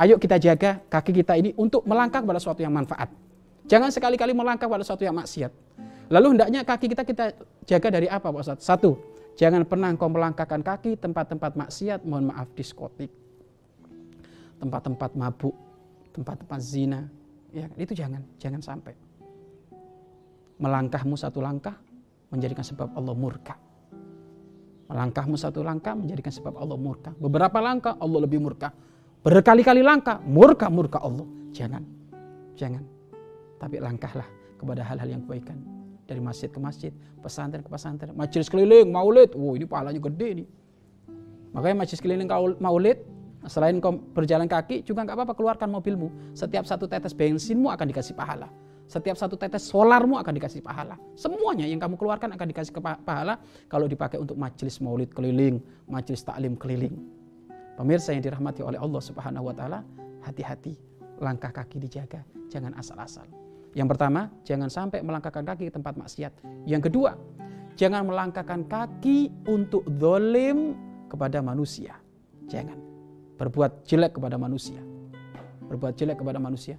Ayo kita jaga kaki kita ini untuk melangkah pada sesuatu yang manfaat. Jangan sekali-kali melangkah pada sesuatu yang maksiat. Lalu hendaknya kaki kita kita jaga dari apa Pak Ustaz? Satu, jangan pernah engkau melangkahkan kaki tempat-tempat maksiat, mohon maaf diskotik, tempat-tempat mabuk, tempat-tempat zina. Ya, itu jangan, jangan sampai. Melangkahmu satu langkah menjadikan sebab Allah murka. Melangkahmu satu langkah menjadikan sebab Allah murka. Beberapa langkah Allah lebih murka. Berkali-kali langkah murka murka Allah. Jangan, jangan. Tapi langkahlah kepada hal-hal yang kebaikan dari masjid ke masjid, pesantren ke pesantren, majelis keliling, maulid. Wow, ini pahalanya gede nih. Makanya majelis keliling maulid, selain kau berjalan kaki, juga nggak apa-apa keluarkan mobilmu. Setiap satu tetes bensinmu akan dikasih pahala. Setiap satu tetes solarmu akan dikasih pahala. Semuanya yang kamu keluarkan akan dikasih pahala kalau dipakai untuk majelis maulid keliling, majelis taklim keliling. Pemirsa yang dirahmati oleh Allah Subhanahu wa taala, hati-hati, langkah kaki dijaga, jangan asal-asal. Yang pertama, jangan sampai melangkahkan kaki ke tempat maksiat. Yang kedua, jangan melangkahkan kaki untuk dolim kepada manusia. Jangan berbuat jelek kepada manusia. Berbuat jelek kepada manusia.